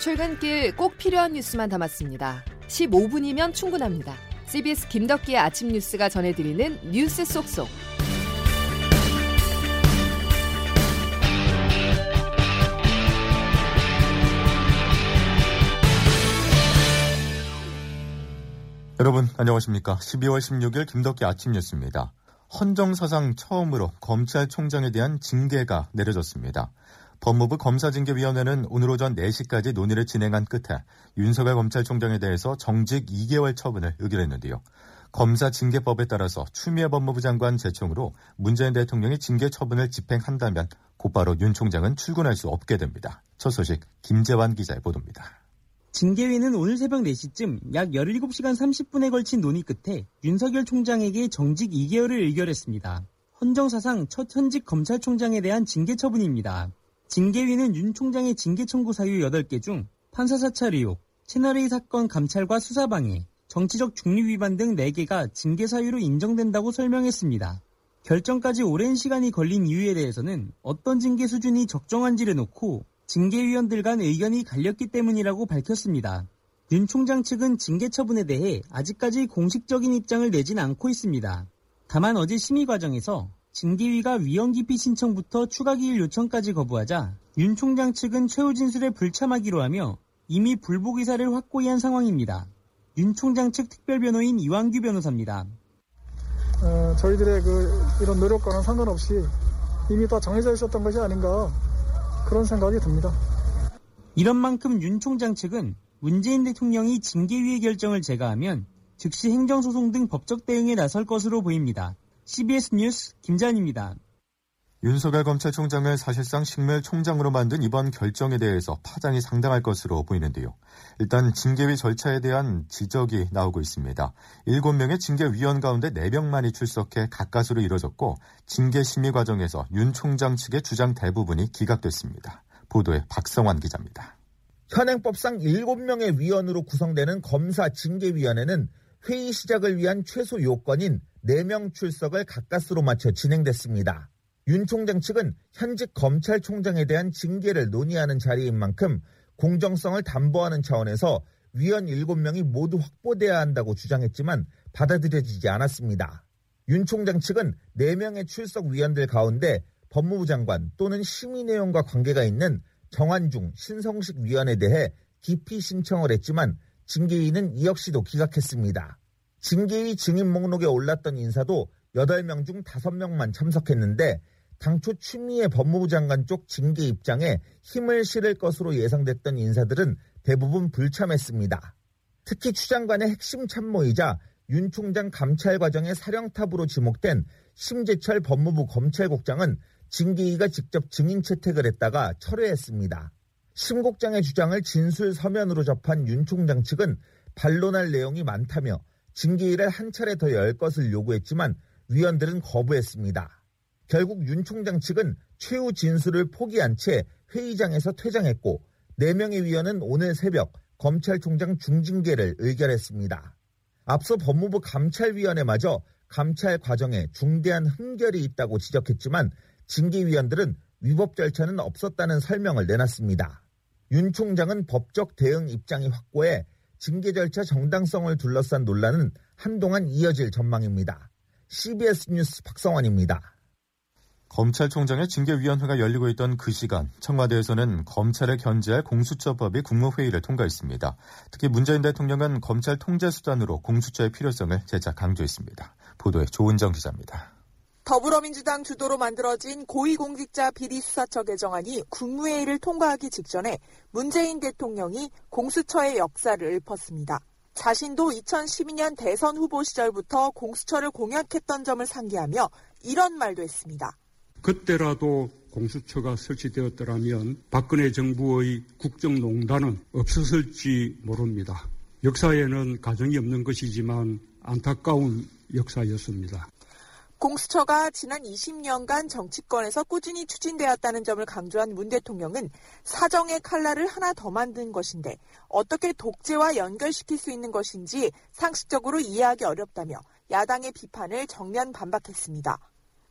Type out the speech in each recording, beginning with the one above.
출근길 꼭 필요한 뉴스만 담았습니다. 15분이면 충분합니다. CBS 김덕기의 아침 뉴스가 전해드리는 뉴스 속속. 여러분 안녕하십니까. 12월 16일 김덕기 아침 뉴스입니다. 헌정 사상 처음으로 검찰총장에 대한 징계가 내려졌습니다. 법무부 검사징계위원회는 오늘 오전 4시까지 논의를 진행한 끝에 윤석열 검찰총장에 대해서 정직 2개월 처분을 의결했는데요. 검사 징계법에 따라서 추미애 법무부 장관 제청으로 문재인 대통령이 징계 처분을 집행한다면 곧바로 윤 총장은 출근할 수 없게 됩니다. 첫 소식 김재환 기자의 보도입니다. 징계위는 오늘 새벽 4시쯤 약 17시간 30분에 걸친 논의 끝에 윤석열 총장에게 정직 2개월을 의결했습니다. 헌정사상 첫 현직 검찰총장에 대한 징계 처분입니다. 징계위는 윤 총장의 징계 청구 사유 8개 중 판사 사찰 의혹, 채널A 사건 감찰과 수사 방해, 정치적 중립 위반 등 4개가 징계 사유로 인정된다고 설명했습니다. 결정까지 오랜 시간이 걸린 이유에 대해서는 어떤 징계 수준이 적정한지를 놓고 징계위원들 간 의견이 갈렸기 때문이라고 밝혔습니다. 윤 총장 측은 징계 처분에 대해 아직까지 공식적인 입장을 내진 않고 있습니다. 다만 어제 심의 과정에서 징계위가 위헌 기피 신청부터 추가 기일 요청까지 거부하자 윤 총장 측은 최후 진술에 불참하기로 하며 이미 불복 의사를 확고히 한 상황입니다. 윤 총장 측 특별변호인 이완규 변호사입니다. 어, 저희들의 그 이런 노력과는 상관없이 이미 다 정해져 있었던 것이 아닌가 그런 생각이 듭니다. 이런 만큼 윤 총장 측은 문재인 대통령이 징계위의 결정을 제거하면 즉시 행정소송 등 법적 대응에 나설 것으로 보입니다. CBS 뉴스 김잔입니다. 윤석열 검찰총장을 사실상 식물총장으로 만든 이번 결정에 대해서 파장이 상당할 것으로 보이는데요. 일단 징계위 절차에 대한 지적이 나오고 있습니다. 7명의 징계위원 가운데 4명만이 출석해 가까스로 이뤄졌고 징계 심의 과정에서 윤 총장 측의 주장 대부분이 기각됐습니다. 보도에 박성환 기자입니다. 현행법상 7명의 위원으로 구성되는 검사 징계위원회는 회의 시작을 위한 최소 요건인 4명 출석을 가까스로 맞춰 진행됐습니다. 윤 총장 측은 현직 검찰총장에 대한 징계를 논의하는 자리인 만큼 공정성을 담보하는 차원에서 위원 7명이 모두 확보돼야 한다고 주장했지만 받아들여지지 않았습니다. 윤 총장 측은 4명의 출석 위원들 가운데 법무부 장관 또는 심의 내용과 관계가 있는 정한중, 신성식 위원에 대해 기피 신청을 했지만 징계위는 이 역시도 기각했습니다. 징계위 증인 목록에 올랐던 인사도 8명 중 5명만 참석했는데 당초 추미애 법무부 장관 쪽 징계 입장에 힘을 실을 것으로 예상됐던 인사들은 대부분 불참했습니다. 특히 추 장관의 핵심 참모이자 윤 총장 감찰 과정의 사령탑으로 지목된 심재철 법무부 검찰국장은 징계위가 직접 증인 채택을 했다가 철회했습니다. 심 국장의 주장을 진술 서면으로 접한 윤 총장 측은 반론할 내용이 많다며 징계위를 한 차례 더 열 것을 요구했지만 위원들은 거부했습니다. 결국 윤 총장 측은 최후 진술을 포기한 채 회의장에서 퇴장했고 4명의 위원은 오늘 새벽 검찰총장 중징계를 의결했습니다. 앞서 법무부 감찰위원회마저 감찰 과정에 중대한 흠결이 있다고 지적했지만 징계위원들은 위법 절차는 없었다는 설명을 내놨습니다. 윤 총장은 법적 대응 입장이 확고해 징계 절차 정당성을 둘러싼 논란은 한동안 이어질 전망입니다. CBS 뉴스 박성환입니다. 검찰총장의 징계위원회가 열리고 있던 그 시간 청와대에서는 검찰을 견제할 공수처법이 국무회의를 통과했습니다. 특히 문재인 대통령은 검찰 통제 수단으로 공수처의 필요성을 재차 강조했습니다. 보도에 조은정 기자입니다. 더불어민주당 주도로 만들어진 고위공직자 비리수사처 개정안이 국무회의를 통과하기 직전에 문재인 대통령이 공수처의 역사를 읊었습니다. 자신도 2012년 대선 후보 시절부터 공수처를 공약했던 점을 상기하며 이런 말도 했습니다. 그때라도 공수처가 설치되었더라면 박근혜 정부의 국정농단은 없었을지 모릅니다. 역사에는 가정이 없는 것이지만 안타까운 역사였습니다. 공수처가 지난 20년간 정치권에서 꾸준히 추진되었다는 점을 강조한 문 대통령은 사정의 칼날을 하나 더 만든 것인데 어떻게 독재와 연결시킬 수 있는 것인지 상식적으로 이해하기 어렵다며 야당의 비판을 정면 반박했습니다.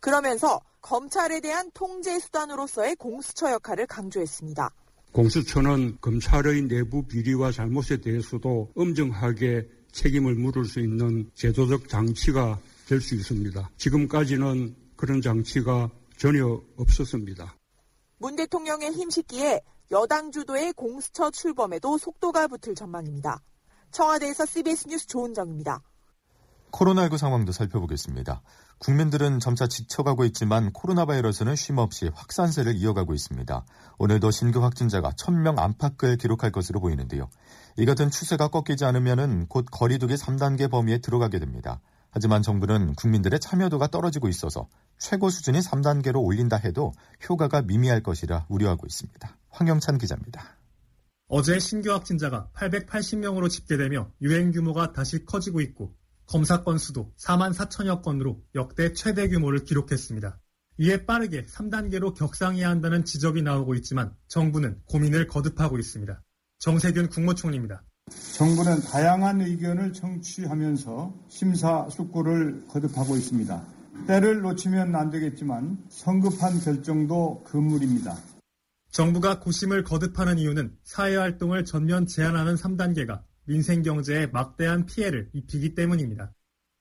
그러면서 검찰에 대한 통제 수단으로서의 공수처 역할을 강조했습니다. 공수처는 검찰의 내부 비리와 잘못에 대해서도 엄정하게 책임을 물을 수 있는 제도적 장치가 될 수 있습니다. 지금까지는 그런 장치가 전혀 없었습니다. 문 대통령의 힘싣기에 여당 주도의 공수처 출범에도 속도가 붙을 전망입니다. 청와대에서 CBS 뉴스 조은정입니다. 코로나19 상황도 살펴보겠습니다. 국민들은 점차 지쳐가고 있지만 코로나 바이러스는 쉼없이 확산세를 이어가고 있습니다. 오늘도 신규 확진자가 1000명 안팎을 기록할 것으로 보이는데요. 이 같은 추세가 꺾이지 않으면 곧 거리두기 3단계 범위에 들어가게 됩니다. 하지만 정부는 국민들의 참여도가 떨어지고 있어서 최고 수준인 3단계로 올린다 해도 효과가 미미할 것이라 우려하고 있습니다. 황영찬 기자입니다. 어제 신규 확진자가 880명으로 집계되며 유행 규모가 다시 커지고 있고 검사 건수도 4만 4천여 건으로 역대 최대 규모를 기록했습니다. 이에 빠르게 3단계로 격상해야 한다는 지적이 나오고 있지만 정부는 고민을 거듭하고 있습니다. 정세균 국무총리입니다. 정부는 다양한 의견을 청취하면서 심사숙고를 거듭하고 있습니다. 때를 놓치면 안 되겠지만 성급한 결정도 금물입니다. 정부가 고심을 거듭하는 이유는 사회활동을 전면 제한하는 3단계가 민생 경제에 막대한 피해를 입히기 때문입니다.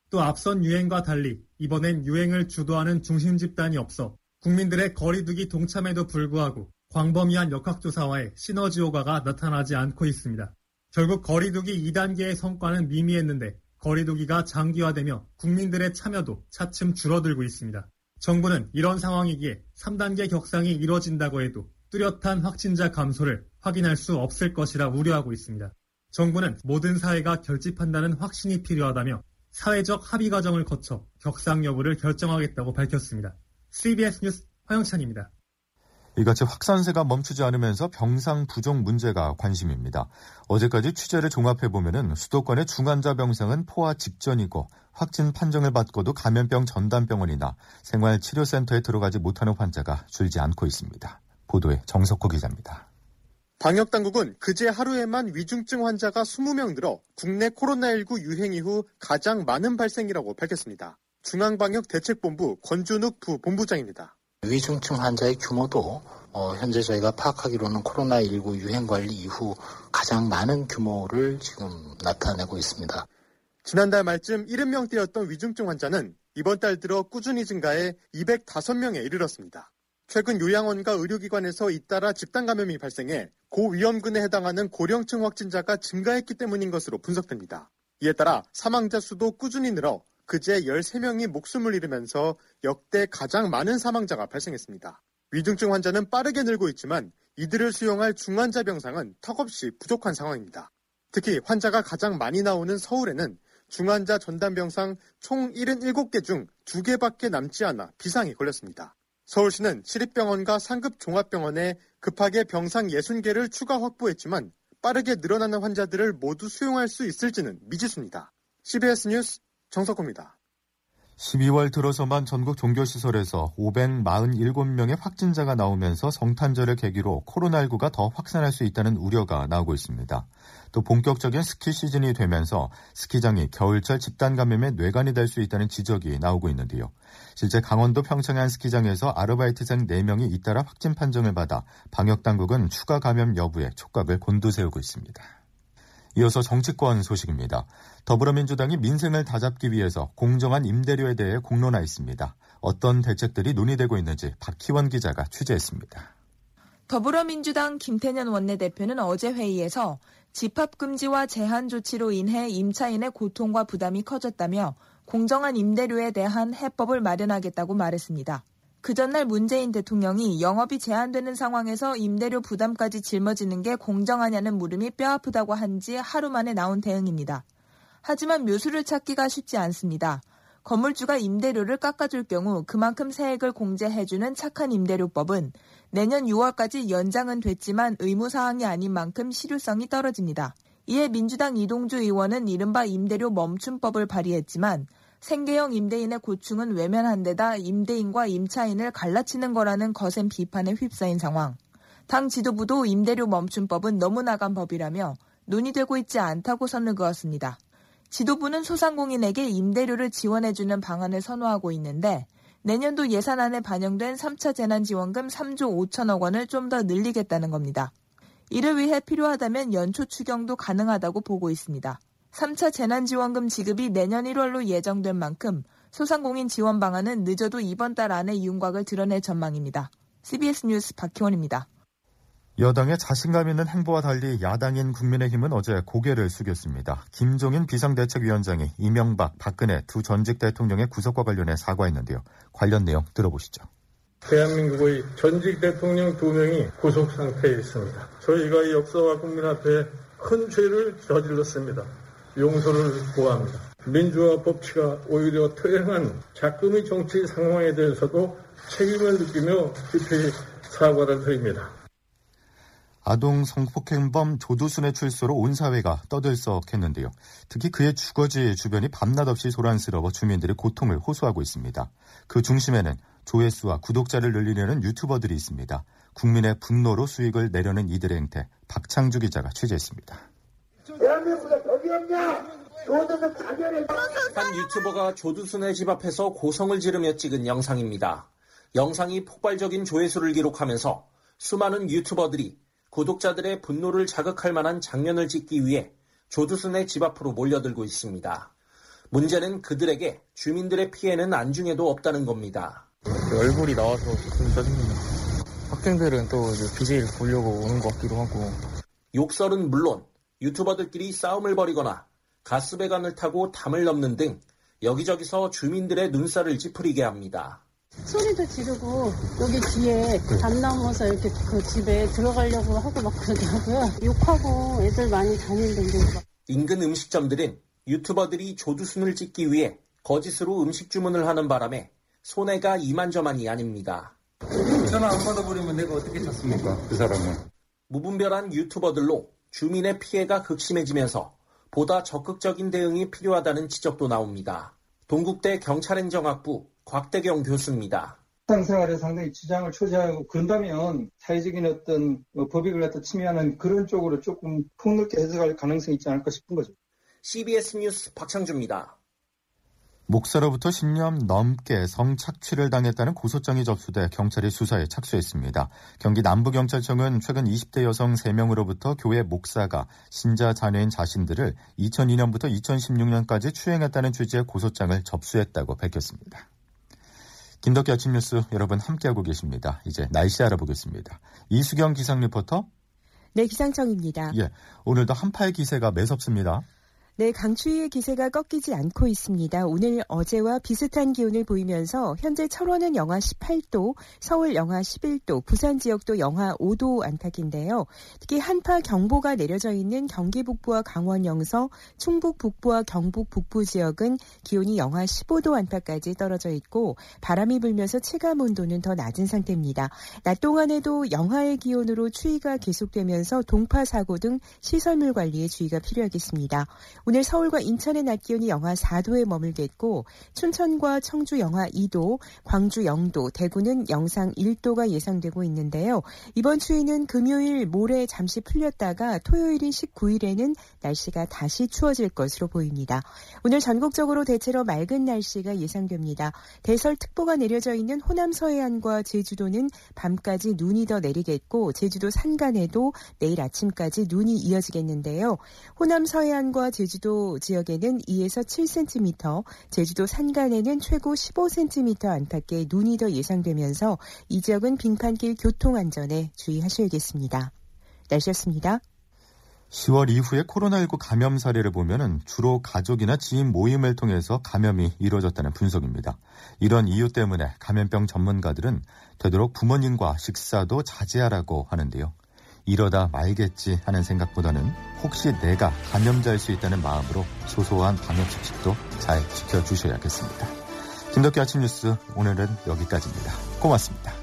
또 앞선 유행과 달리 이번엔 유행을 주도하는 중심 집단이 없어 국민들의 거리두기 동참에도 불구하고 광범위한 역학조사와의 시너지 효과가 나타나지 않고 있습니다. 결국 거리두기 2단계의 성과는 미미했는데 거리두기가 장기화되며 국민들의 참여도 차츰 줄어들고 있습니다. 정부는 이런 상황이기에 3단계 격상이 이뤄진다고 해도 뚜렷한 확진자 감소를 확인할 수 없을 것이라 우려하고 있습니다. 정부는 모든 사회가 결집한다는 확신이 필요하다며 사회적 합의 과정을 거쳐 격상 여부를 결정하겠다고 밝혔습니다. CBS 뉴스 화영찬입니다. 이같이 확산세가 멈추지 않으면서 병상 부족 문제가 관심입니다. 어제까지 취재를 종합해보면 수도권의 중환자 병상은 포화 직전이고 확진 판정을 받고도 감염병 전담병원이나 생활치료센터에 들어가지 못하는 환자가 줄지 않고 있습니다. 보도에 정석호 기자입니다. 방역당국은 그제 하루에만 위중증 환자가 20명 늘어 국내 코로나19 유행 이후 가장 많은 발생이라고 밝혔습니다. 중앙방역대책본부 권준욱 부본부장입니다. 위중증 환자의 규모도 어, 현재 저희가 파악하기로는 코로나19 유행 관리 이후 가장 많은 규모를 지금 나타내고 있습니다. 지난달 말쯤 70명대였던 위중증 환자는 이번 달 들어 꾸준히 증가해 205명에 이르렀습니다. 최근 요양원과 의료기관에서 잇따라 집단 감염이 발생해 고위험군에 해당하는 고령층 확진자가 증가했기 때문인 것으로 분석됩니다. 이에 따라 사망자 수도 꾸준히 늘어 그제 13명이 목숨을 잃으면서 역대 가장 많은 사망자가 발생했습니다. 위중증 환자는 빠르게 늘고 있지만 이들을 수용할 중환자 병상은 턱없이 부족한 상황입니다. 특히 환자가 가장 많이 나오는 서울에는 중환자 전담 병상 총 77개 중 2개밖에 남지 않아 비상이 걸렸습니다. 서울시는 시립병원과 상급 종합병원에 급하게 병상 60개를 추가 확보했지만 빠르게 늘어나는 환자들을 모두 수용할 수 있을지는 미지수입니다. CBS 뉴스 정석호입니다. 12월 들어서만 전국 종교시설에서 547명의 확진자가 나오면서 성탄절을 계기로 코로나19가 더 확산할 수 있다는 우려가 나오고 있습니다. 또 본격적인 스키 시즌이 되면서 스키장이 겨울철 집단 감염의 뇌관이 될 수 있다는 지적이 나오고 있는데요. 실제 강원도 평창의 한 스키장에서 아르바이트생 4명이 잇따라 확진 판정을 받아 방역당국은 추가 감염 여부에 촉각을 곤두세우고 있습니다. 이어서 정치권 소식입니다. 더불어민주당이 민생을 다잡기 위해서 공정한 임대료에 대해 공론화했습니다. 어떤 대책들이 논의되고 있는지 박희원 기자가 취재했습니다. 더불어민주당 김태년 원내대표는 어제 회의에서 집합금지와 제한 조치로 인해 임차인의 고통과 부담이 커졌다며 공정한 임대료에 대한 해법을 마련하겠다고 말했습니다. 그 전날 문재인 대통령이 영업이 제한되는 상황에서 임대료 부담까지 짊어지는 게 공정하냐는 물음이 뼈아프다고 한 지 하루 만에 나온 대응입니다. 하지만 묘수를 찾기가 쉽지 않습니다. 건물주가 임대료를 깎아줄 경우 그만큼 세액을 공제해주는 착한 임대료법은 내년 6월까지 연장은 됐지만 의무사항이 아닌 만큼 실효성이 떨어집니다. 이에 민주당 이동주 의원은 이른바 임대료 멈춤법을 발의했지만 생계형 임대인의 고충은 외면한 데다 임대인과 임차인을 갈라치는 거라는 거센 비판에 휩싸인 상황. 당 지도부도 임대료 멈춤법은 너무 나간 법이라며 논의되고 있지 않다고 선을 그었습니다. 지도부는 소상공인에게 임대료를 지원해주는 방안을 선호하고 있는데 내년도 예산안에 반영된 3차 재난지원금 3조 5천억 원을 좀 더 늘리겠다는 겁니다. 이를 위해 필요하다면 연초 추경도 가능하다고 보고 있습니다. 3차 재난지원금 지급이 내년 1월로 예정된 만큼 소상공인 지원 방안은 늦어도 이번 달 안에 윤곽을 드러낼 전망입니다. CBS 뉴스 박희원입니다. 여당의 자신감 있는 행보와 달리 야당인 국민의힘은 어제 고개를 숙였습니다. 김종인 비상대책위원장이 이명박, 박근혜 두 전직 대통령의 구속과 관련해 사과했는데요. 관련 내용 들어보시죠. 대한민국의 전직 대통령 두 명이 구속 상태에 있습니다. 저희가 이 역사와 국민 앞에 큰 죄를 저질렀습니다. 용서를 구합니다. 민주화 법치가 오히려 퇴행한 작금의 정치 상황에 대해서도 책임을 느끼며 깊이 사과를 드립니다. 아동 성폭행범 조두순의 출소로 온 사회가 떠들썩했는데요. 특히 그의 주거지 주변이 밤낮 없이 소란스러워 주민들의 고통을 호소하고 있습니다. 그 중심에는 조회수와 구독자를 늘리려는 유튜버들이 있습니다. 국민의 분노로 수익을 내려는 이들의 행태 박창주 기자가 취재했습니다. 대한민국 에 법이 없냐? 한 유튜버가 조두순의 집 앞에서 고성을 지르며 찍은 영상입니다. 영상이 폭발적인 조회수를 기록하면서 수많은 유튜버들이 구독자들의 분노를 자극할 만한 장면을 찍기 위해 조두순의 집 앞으로 몰려들고 있습니다. 문제는 그들에게 주민들의 피해는 안중에도 없다는 겁니다. 얼굴이 나와서 좀 짜증납니다. 학생들은 또 BJ를 보려고 오는 것 같기도 하고. 욕설은 물론 유튜버들끼리 싸움을 벌이거나 가스배관을 타고 담을 넘는 등 여기저기서 주민들의 눈살을 찌푸리게 합니다. 소리도 지르고 여기 뒤에 담 넘어서 이렇게 그 집에 들어가려고 하고 막 그러더라고요. 욕하고 애들 많이 다니는데. 인근 음식점들은 유튜버들이 조두순을 찍기 위해 거짓으로 음식 주문을 하는 바람에 손해가 이만저만이 아닙니다. 전화 안 받아버리면 내가 어떻게 찾습니까? 그 사람은. 무분별한 유튜버들로 주민의 피해가 극심해지면서 보다 적극적인 대응이 필요하다는 지적도 나옵니다. 동국대 경찰행정학부 곽대경 교수입니다. 일상생활에 상당히 지장을 초래하고 그런다면 사회적인 어떤 뭐 법익을 갖다 침해하는 그런 쪽으로 조금 폭넓게 해석할 가능성이 있지 않을까 싶은 거죠. CBS 뉴스 박창주입니다. 목사로부터 10년 넘게 성착취를 당했다는 고소장이 접수돼 경찰이 수사에 착수했습니다. 경기 남부경찰청은 최근 20대 여성 3명으로부터 교회 목사가 신자 자녀인 자신들을 2002년부터 2016년까지 추행했다는 취지의 고소장을 접수했다고 밝혔습니다. 김덕기 아침 뉴스 여러분 함께하고 계십니다. 이제 날씨 알아보겠습니다. 이수경 기상 리포터. 네, 기상청입니다. 예, 오늘도 한파의 기세가 매섭습니다. 네, 강추위의 기세가 꺾이지 않고 있습니다. 오늘 어제와 비슷한 기온을 보이면서 현재 철원은 영하 18도, 서울 영하 11도, 부산 지역도 영하 5도 안팎인데요. 특히 한파 경보가 내려져 있는 경기 북부와 강원 영서, 충북 북부와 경북 북부 지역은 기온이 영하 15도 안팎까지 떨어져 있고 바람이 불면서 체감 온도는 더 낮은 상태입니다. 낮 동안에도 영하의 기온으로 추위가 계속되면서 동파 사고 등 시설물 관리에 주의가 필요하겠습니다. 오늘 서울과 인천의 낮 기온이 영하 4도에 머물겠고 춘천과 청주 영하 2도, 광주 0도, 대구는 영상 1도가 예상되고 있는데요. 이번 추위는 금요일 모레 잠시 풀렸다가 토요일인 19일에는 날씨가 다시 추워질 것으로 보입니다. 오늘 전국적으로 대체로 맑은 날씨가 예상됩니다. 대설특보가 내려져 있는 호남 서해안과 제주도는 밤까지 눈이 더 내리겠고 제주도 산간에도 내일 아침까지 눈이 이어지겠는데요. 호남 서해안과 제주 제주도 지역에는 2에서 7cm, 제주도 산간에는 최고 15cm 안팎의 눈이 더 예상되면서 이 지역은 빙판길 교통 안전에 주의하셔야겠습니다. 날씨였습니다. 10월 이후에 코로나19 감염 사례를 보면 주로 가족이나 지인 모임을 통해서 감염이 이루어졌다는 분석입니다. 이런 이유 때문에 감염병 전문가들은 되도록 부모님과 식사도 자제하라고 하는데요. 이러다 말겠지 하는 생각보다는 혹시 내가 감염자일 수 있다는 마음으로 소소한 방역 수칙도 잘 지켜주셔야겠습니다. 김덕기 아침 뉴스 오늘은 여기까지입니다. 고맙습니다.